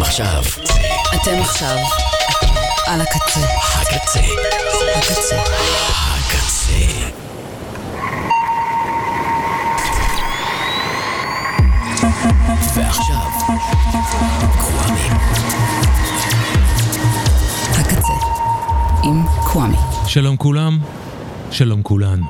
אתם עכשיו. אתם עכשיו. על הקצה. הקצה. הקצה. הקצה. ועכשיו, קוואמי. הקצה, עם קוואמי. שלום כולם, שלום כולן.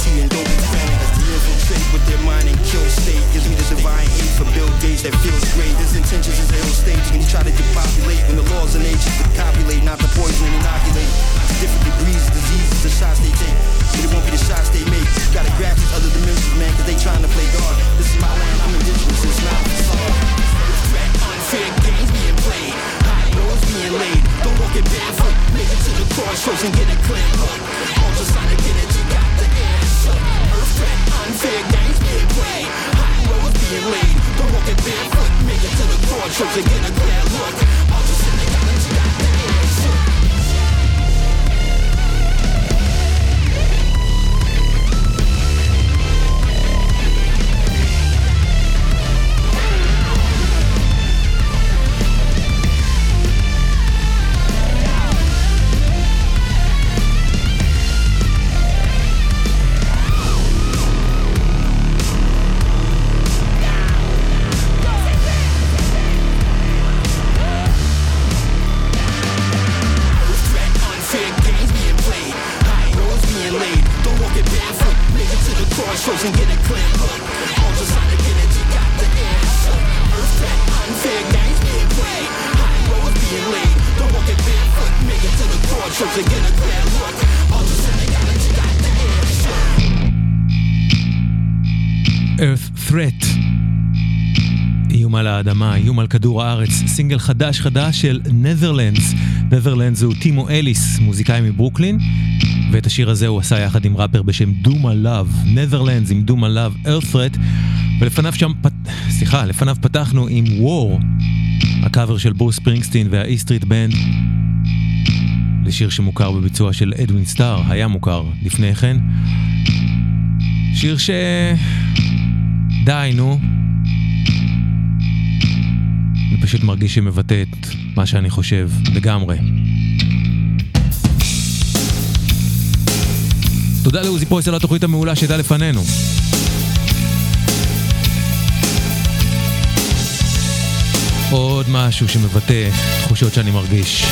guilty and go be found. Infiltrate with their mind and kill state. Gives me the divine hate for Bill Gates that feels great. His intentions is a ill stage and try to depopulate במה, איום על כדור הארץ, סינגל חדש חדש של נת'רלנדס. נת'רלנדס זהו טימו אליס, מוזיקאי מברוקלין, ואת השיר הזה הוא עשה יחד עם ראפר בשם דומה לאב, נת'רלנדס עם דומה לאב ארת'רט, ולפניו שם, פ... סליחה, לפניו פתחנו עם וור, הקאבר של ברוס פרינגסטין והאי-סטריט בנד, לשיר שמוכר בביצוע של אדווין סטאר, היה מוכר לפני כן. שיר ש... די, נו. פשוט מרגיש שמבטא את מה שאני חושב לגמרי. תודה לעוזי פרויס על התוכנית המעולה שהייתה לפנינו. עוד משהו שמבטא תחושות שאני מרגיש.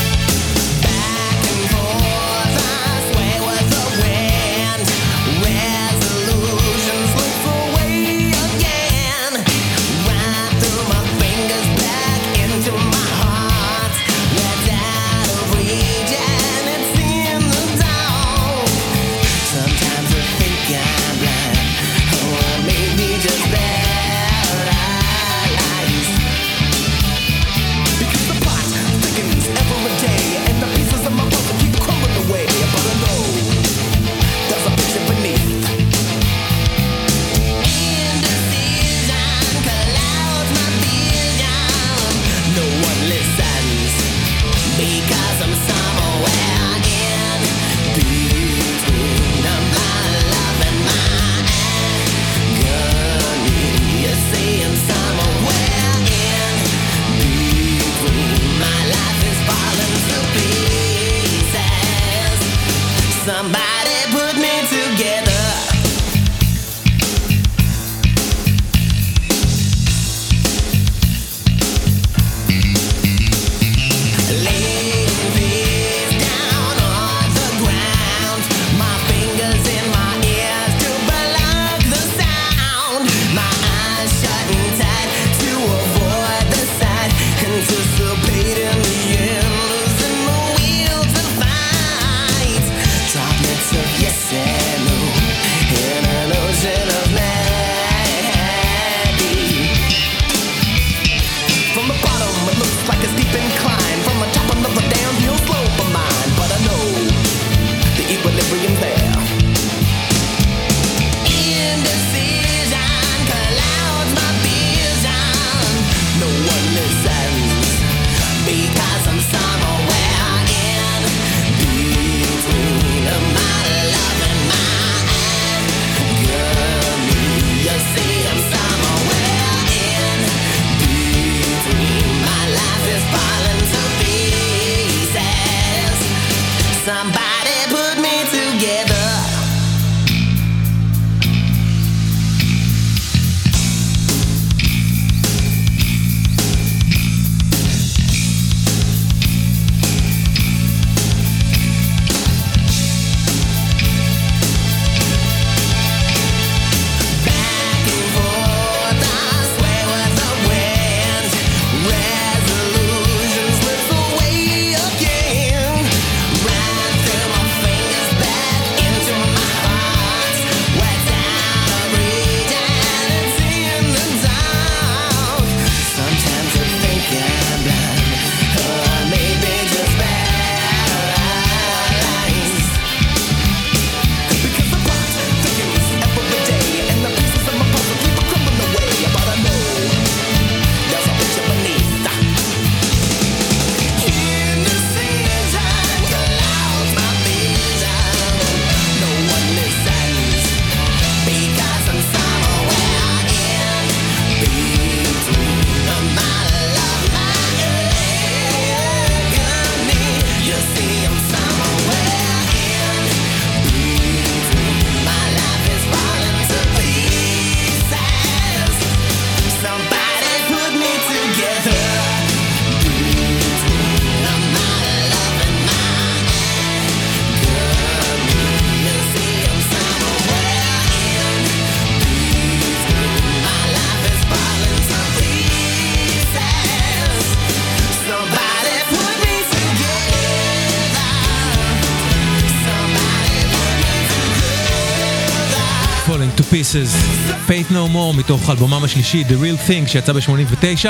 No More מתוך אלבומם השלישי The Real Thing שיצא ב-89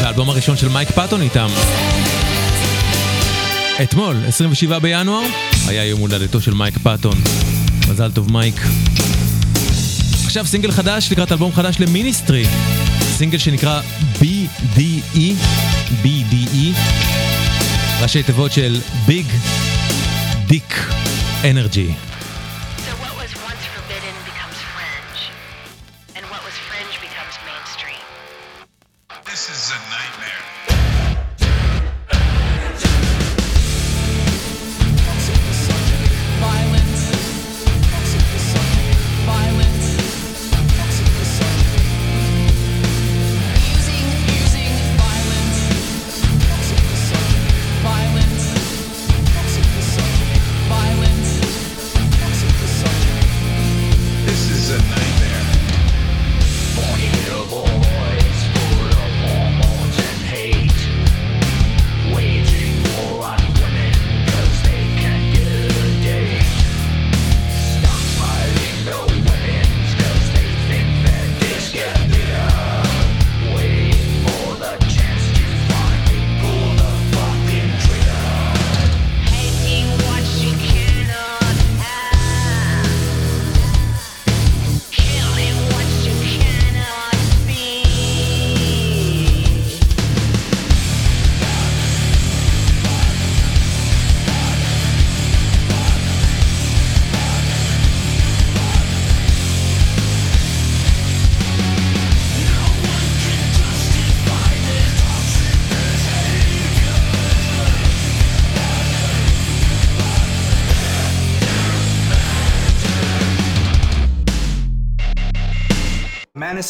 והאלבום הראשון של מייק פאטון איתם. אתמול, 27 בינואר, היה יום הולדתו של מייק פאטון. מזל טוב מייק. עכשיו סינגל חדש לקראת אלבום חדש ל-Ministry. סינגל שנקרא BDE, BDE, ראשי תיבות של Big דיק אנרגי.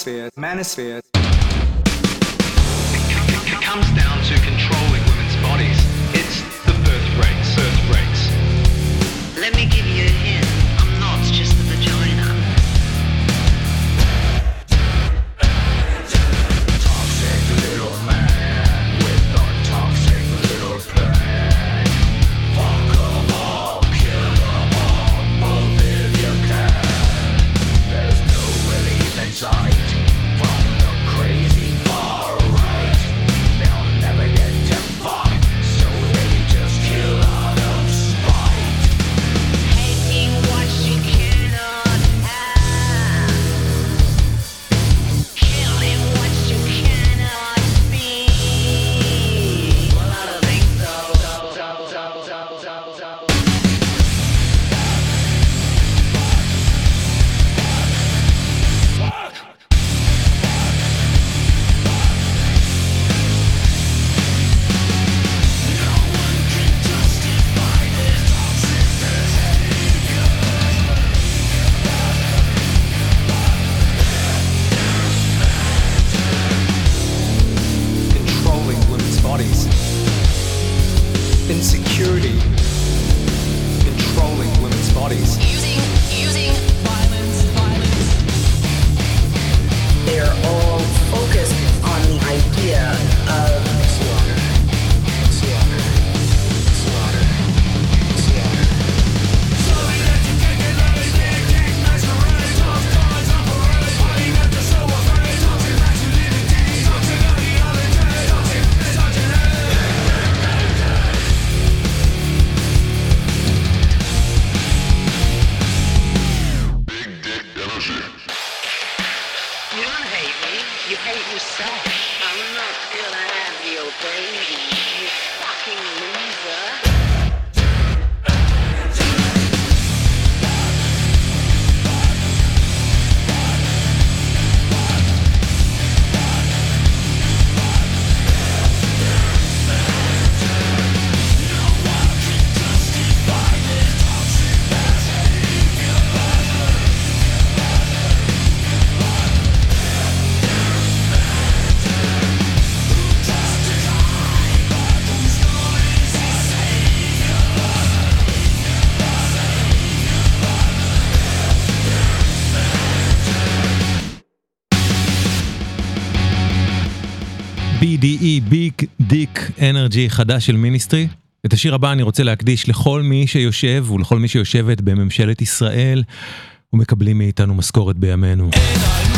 Manosphere, Manosphere. BDE, Big Dick Energy חדש של מיניסטרי. את השיר הבא אני רוצה להקדיש לכל מי שיושב ולכל מי שיושבת בממשלת ישראל ומקבלים מאיתנו משכורת בימינו. אין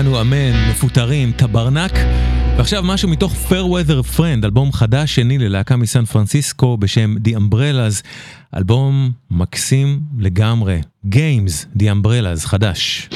אנו אמן, מפוטרים, טברנק. ועכשיו משהו מתוך Fair Weather Friend, אלבום חדש שני ללהקה מסן פרנסיסקו בשם The Umbrellas, אלבום מקסים לגמרי, Games, The Umbrellas, חדש.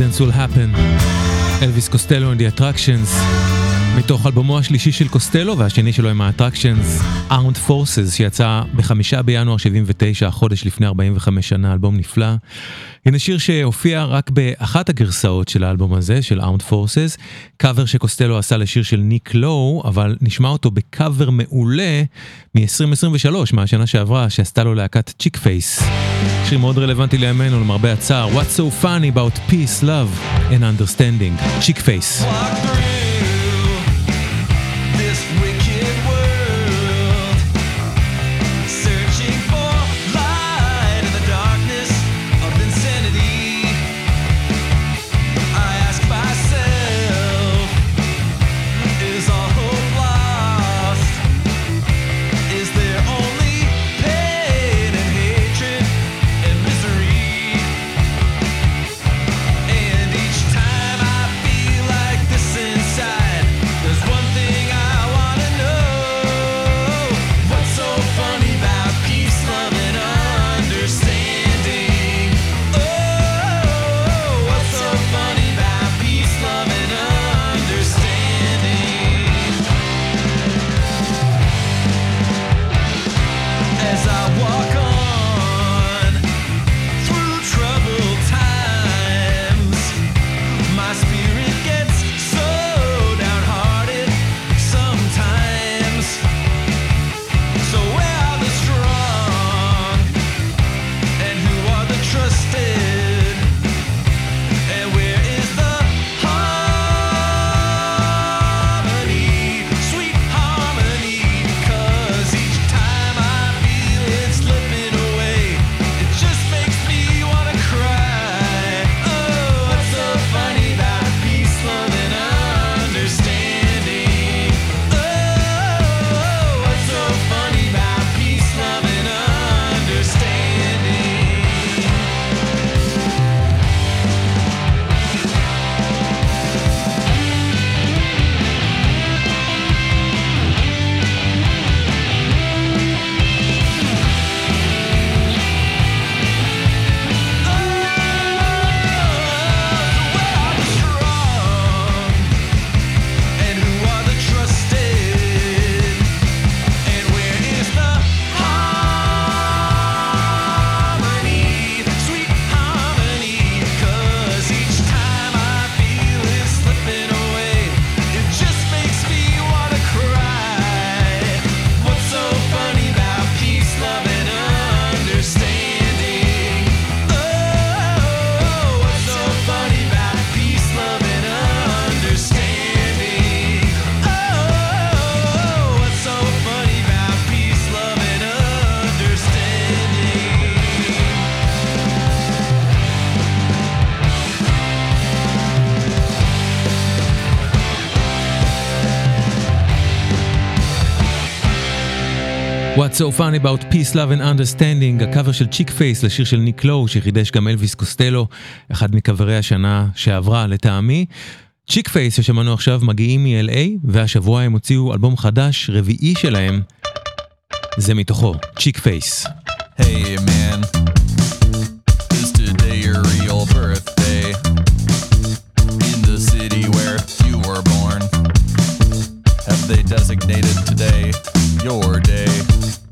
accidents will happen. Elvis Costello and the Attractions. מתוך אלבומו השלישי של קוסטלו והשני שלו עם ה-Attractions, Armed Forces, שיצא בחמישה בינואר 79, חודש לפני 45 שנה, אלבום נפלא. הנה שיר שהופיע רק באחת הגרסאות של האלבום הזה, של Armed Forces, קאבר שקוסטלו עשה לשיר של ניק לואו, אבל נשמע אותו בקאבר מעולה מ-2023, מהשנה שעברה, שעשתה לו להקת Cheekface. שיר מאוד רלוונטי לימינו, למרבה הצער, What's so funny about peace, love and understanding, צ'יק פייס. This so funny about peace, love and understanding, הקאבר של Cheekface לשיר של ניק לואו שחידש גם אלוויס קוסטלו, אחד מקאברי השנה שעברה לטעמי. Cheekface ששמענו עכשיו מגיעים מ-LA והשבוע הם הוציאו אלבום חדש רביעי שלהם. זה מתוכו, Cheekface. Hey man, is today your real birthday? In the city where you were born, have they designated today your day?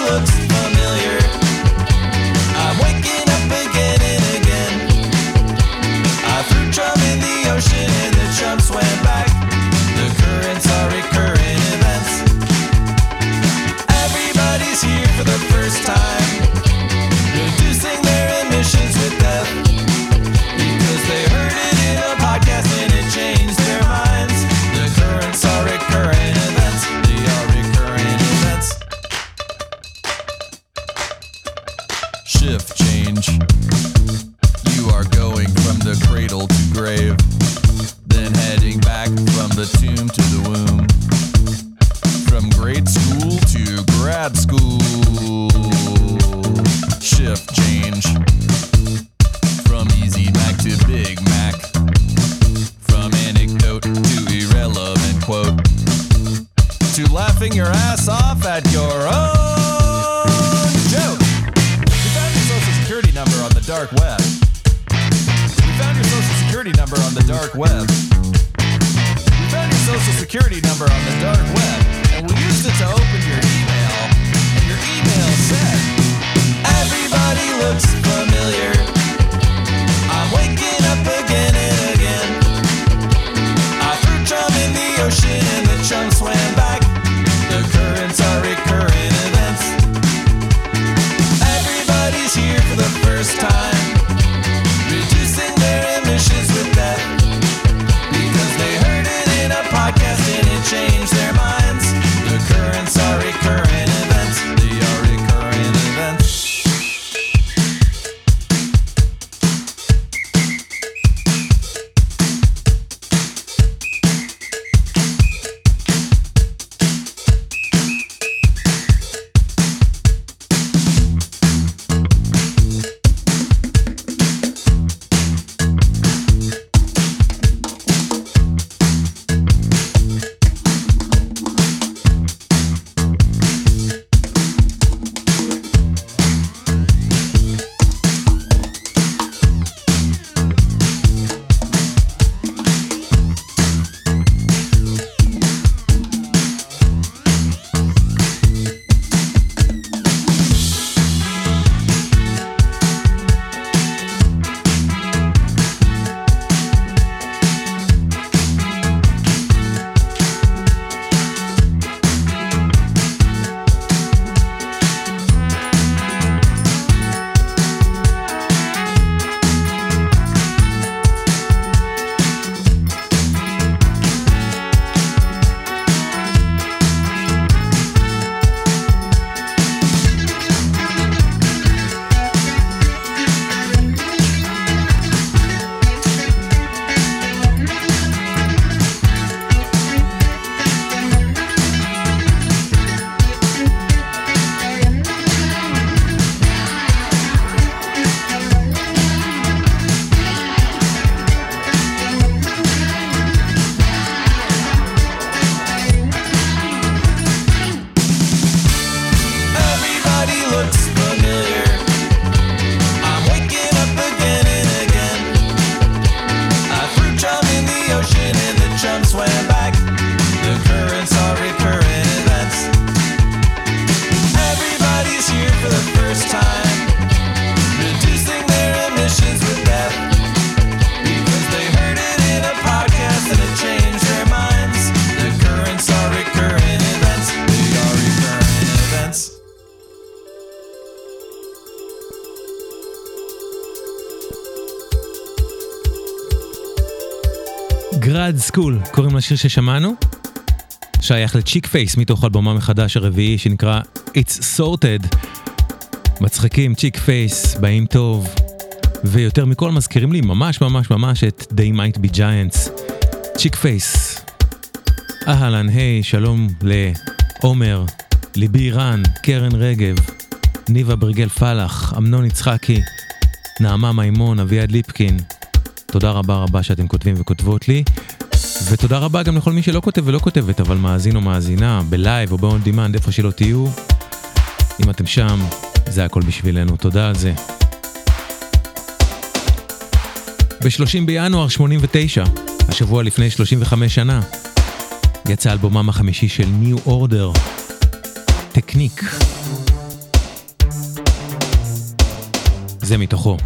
looks funny. Grad School, קוראים לשיר ששמענו? שייך ל-Cheekface מתוך אלבומם החדש הרביעי שנקרא It's Sorted. מצחיקים, Cheekface, באים טוב, ויותר מכל מזכירים לי ממש ממש ממש את They Might Be Giants. Cheekface. אהלן, היי, שלום לעומר, ליבי רן, קרן רגב, ניבה ברגל פלח, אמנון יצחקי, נעמה מימון, אביעד ליפקין. תודה רבה רבה שאתם כותבים וכותבות לי. ותודה רבה גם לכל מי שלא כותב ולא כותבת, אבל מאזין או מאזינה, בלייב או ב-on demand, איפה שלא תהיו. אם אתם שם, זה הכל בשבילנו, תודה על זה. ב-30 בינואר 89, השבוע לפני 35 שנה, יצא אלבומם החמישי של New Order, טקניק. זה מתוכו.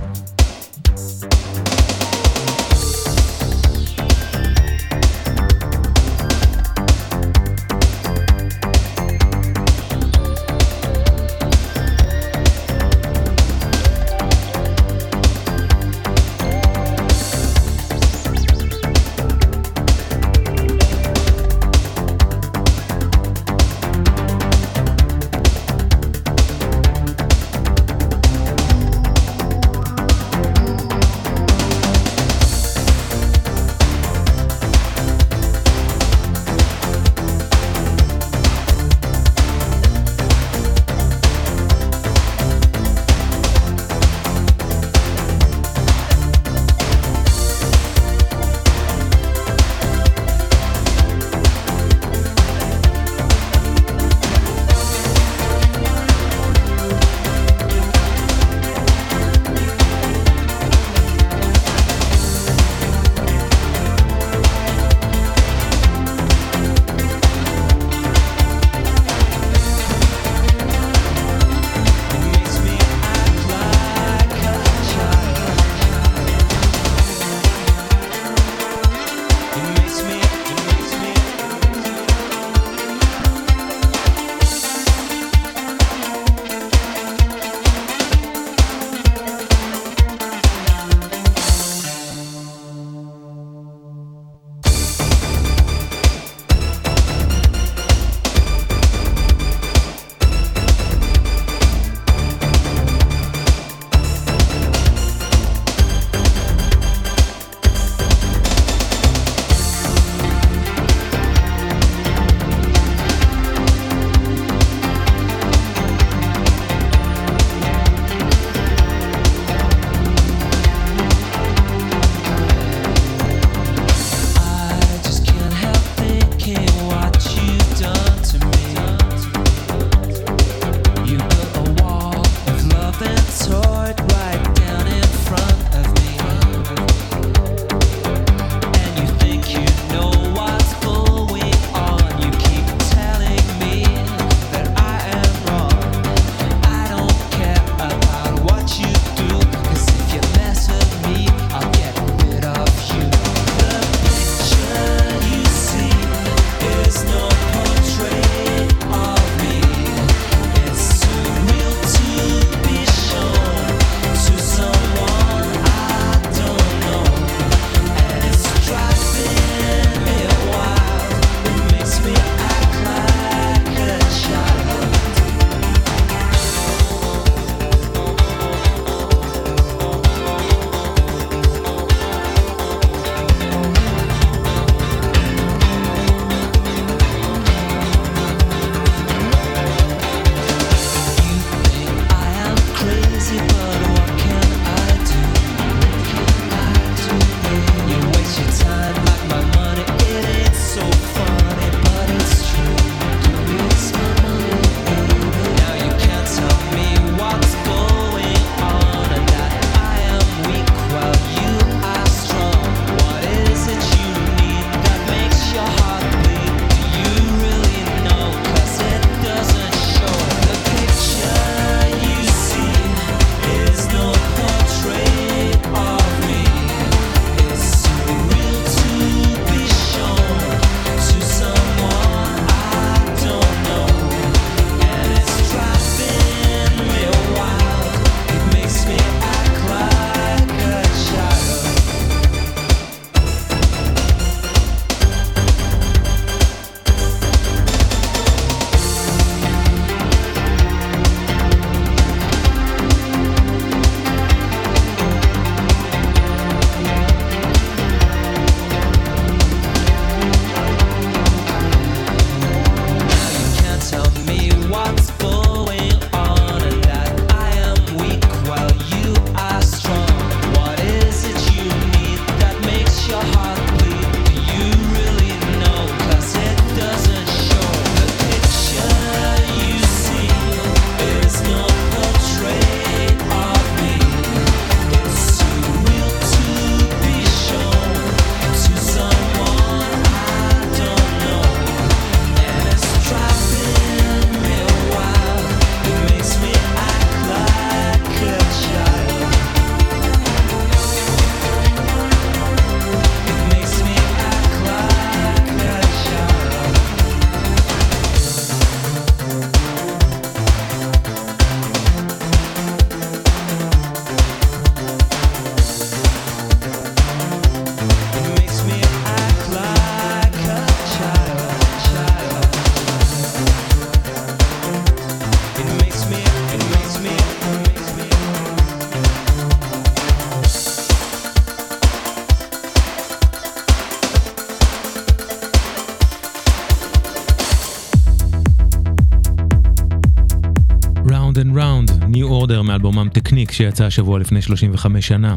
Order מאלבומם Technique שיצא השבוע לפני 35 שנה.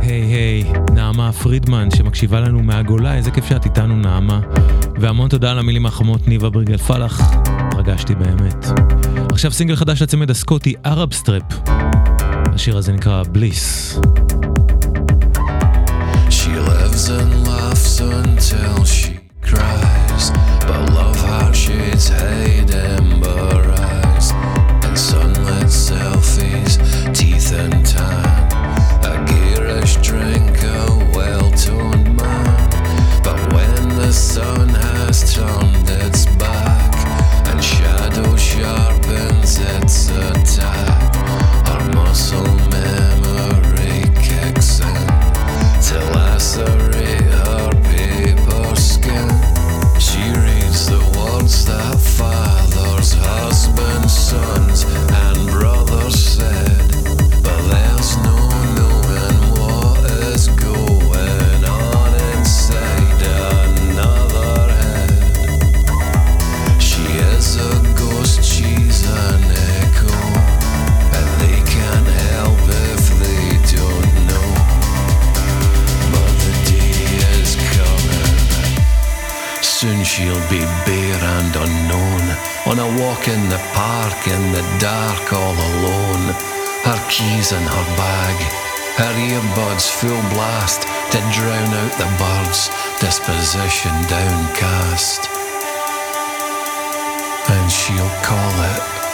היי hey, היי, hey, נעמה פרידמן שמקשיבה לנו מהגולה, איזה כיף שאת איתנו נעמה. והמון תודה על המילים החמות ניבה בריגל פלאח, הרגשתי באמת. עכשיו סינגל חדש לצמד הסקוטי, Arab Strap. השיר הזה נקרא Bliss. until she cries, but love how she's hated. days. disposition downcast, and she'll call it.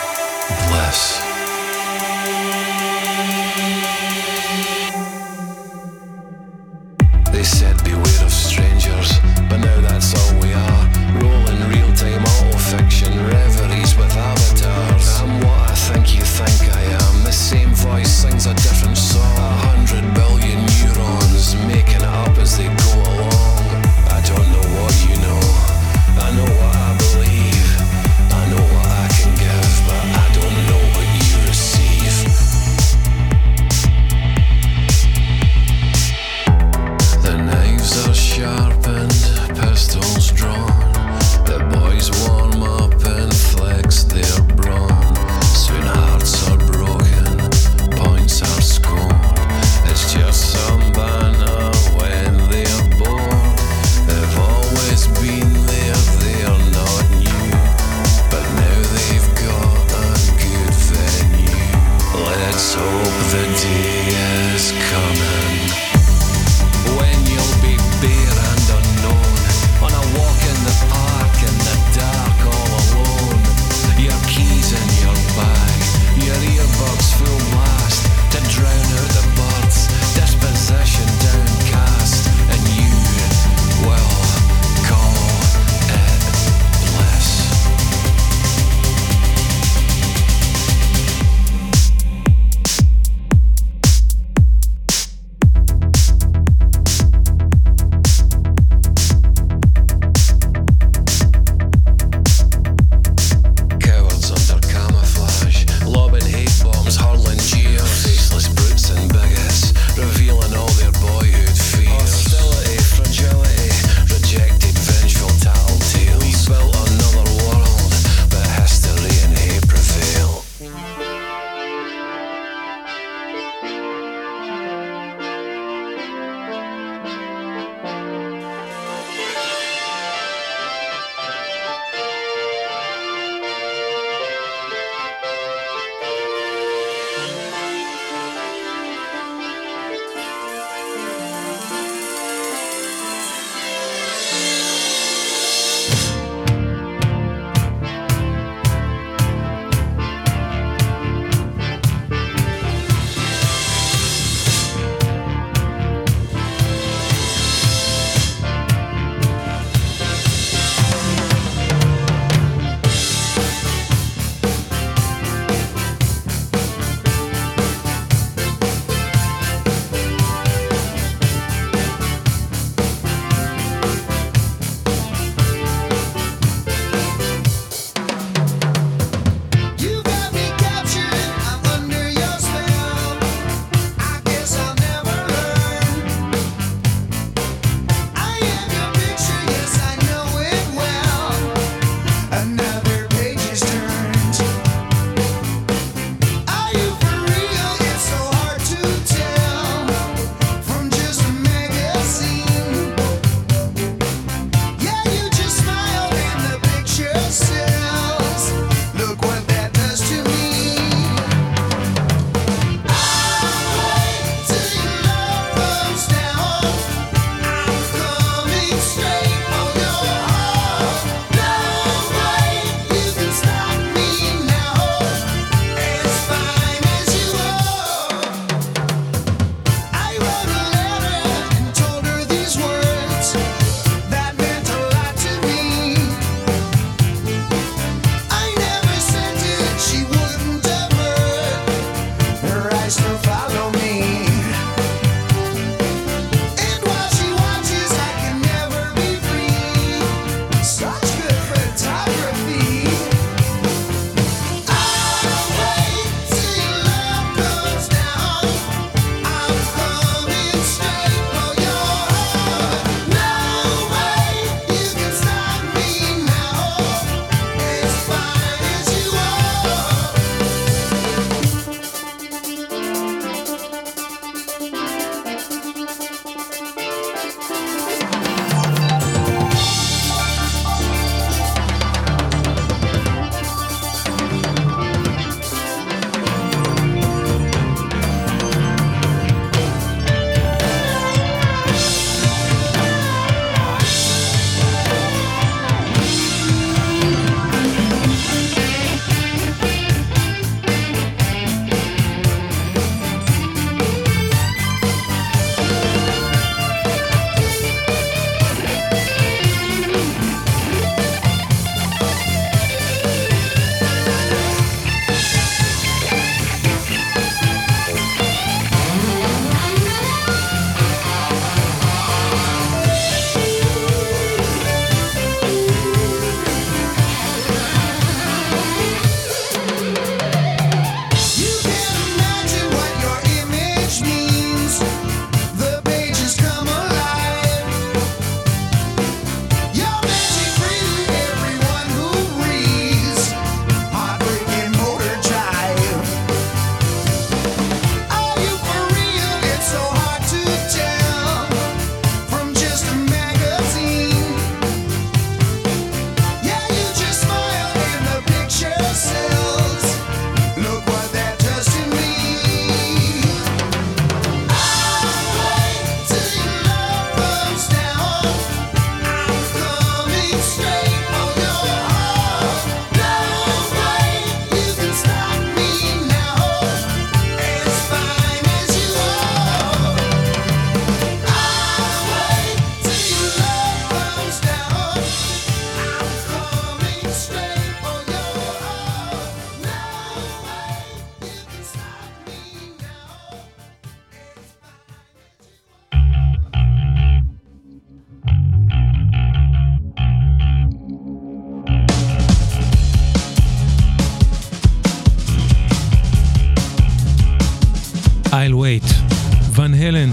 הלן,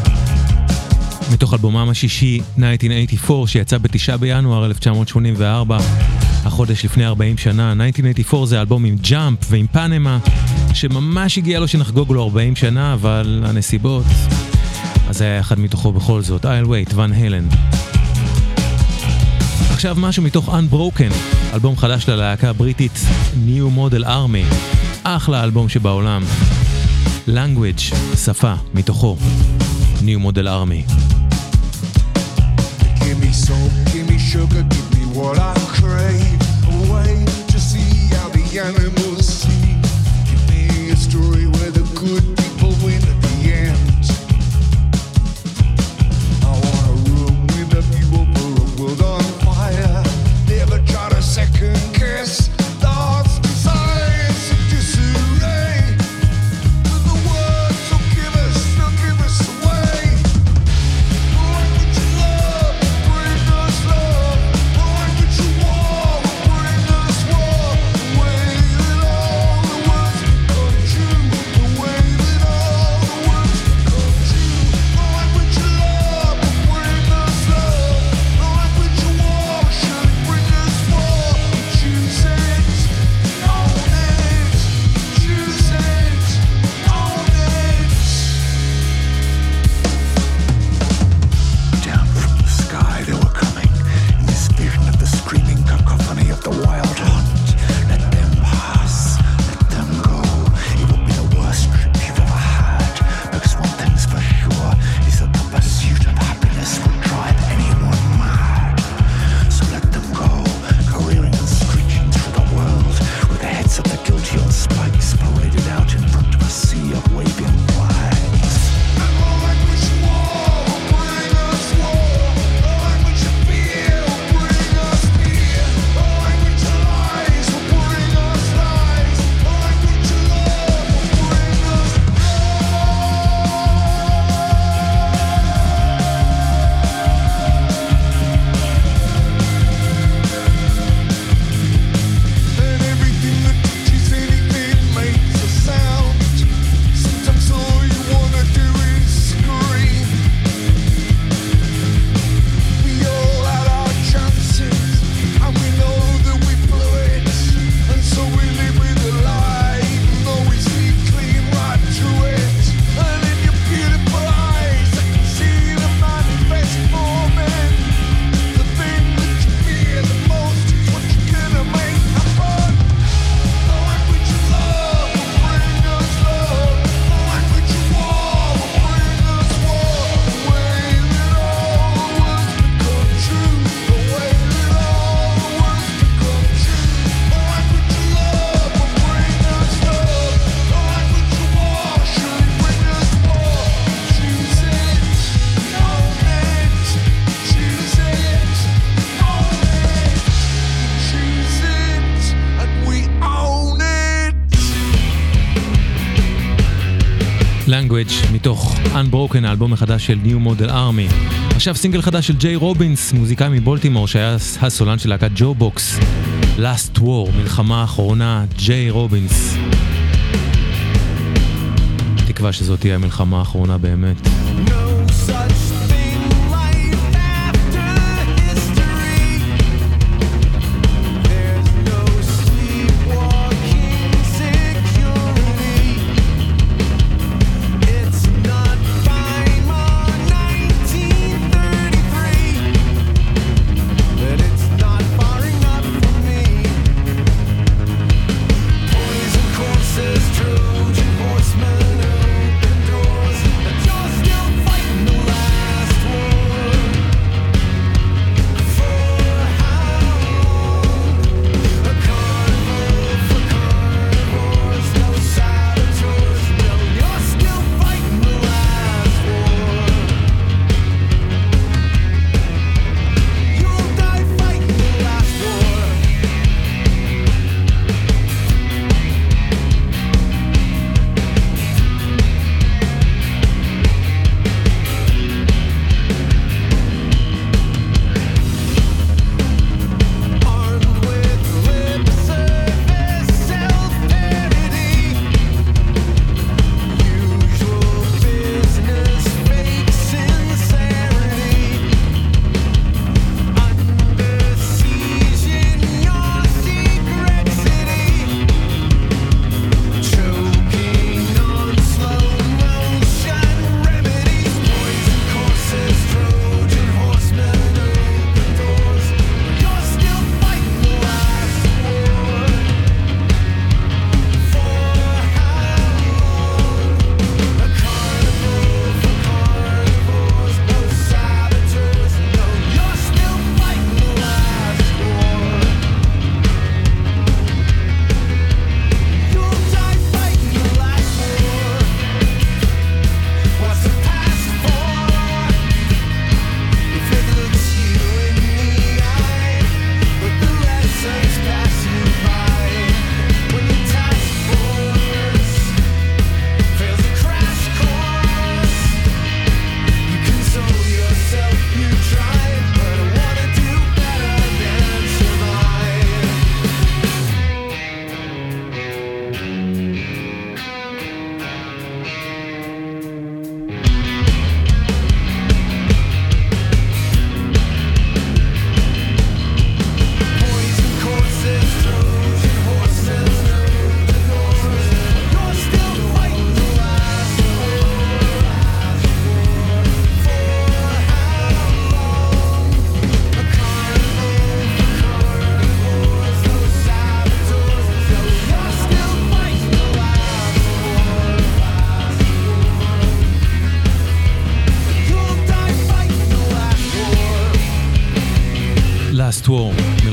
מתוך אלבומם השישי 1984 שיצא ב-9 בינואר 1984, החודש לפני 40 שנה. 1984 זה אלבום עם ג'אמפ ועם פנמה, שממש הגיע לו שנחגוג לו 40 שנה, אבל הנסיבות... אז היה אחד מתוכו בכל זאת, I'll wait, ון הלן. עכשיו משהו מתוך Unbroken, אלבום חדש ללהקה הבריטית New Model Army, אחלה אלבום שבעולם. Language, שפה, מתוכו. New Model Army. Give me salt, give me sugar, give me what I crave. A way to see how the animal. Language מתוך Unbroken, האלבום החדש של New Model Army. עכשיו סינגל חדש של J. Robbins, מוזיקאי מבולטימור שהיה הסולן של להקת Jawbox. Last War, מלחמה אחרונה, J. Robbins. תקווה שזאת תהיה המלחמה האחרונה באמת.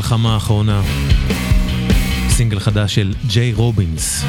War, מלחמה האחרונה. סינגל חדש של ג'יי רובינס.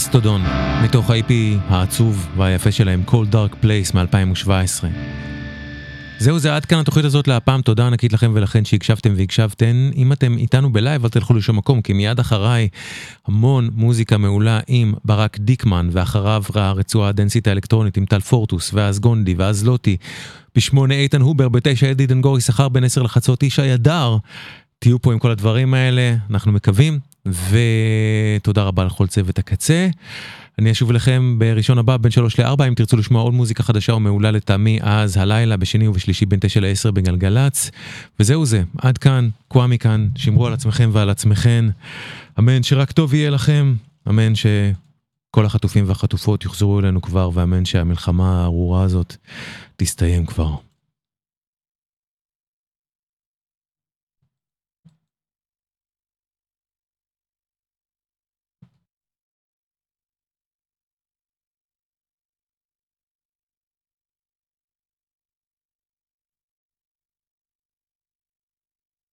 מסטודון, מתוך ה-EP העצוב והיפה שלהם, Cold Dark Place מ-2017. זהו זה עד כאן התוכנית הזאת להפעם, תודה ענקית לכם ולכן שהקשבתם והקשבתן. אם אתם איתנו ב live אל תלכו לשום מקום, כי מיד אחריי המון מוזיקה מעולה עם ברק דיקמן, ואחריו הרצועה הדנסית האלקטרונית עם טל פורטוס, ואז גונדי, ואז לוטי. בשמונה איתן הובר, בתשע אדי דנגורי שכר בין עשר לחצות ישי הדר. תהיו פה עם כל הדברים האלה, אנחנו מקווים, ותודה רבה לכל צוות הקצה. אני אשוב אליכם בראשון הבא בין 3 ל-4 אם תרצו לשמוע עוד מוזיקה חדשה או מעולה לטעמי אז הלילה בשני ובשלישי בין 9 ל-10 בגלגלצ. וזהו זה, עד כאן, קוואמי כאן, שמרו על עצמכם ועל עצמכן. אמן שרק טוב יהיה לכם, אמן שכל החטופים והחטופות יוחזרו אלינו כבר, ואמן שהמלחמה הארורה הזאת תסתיים כבר.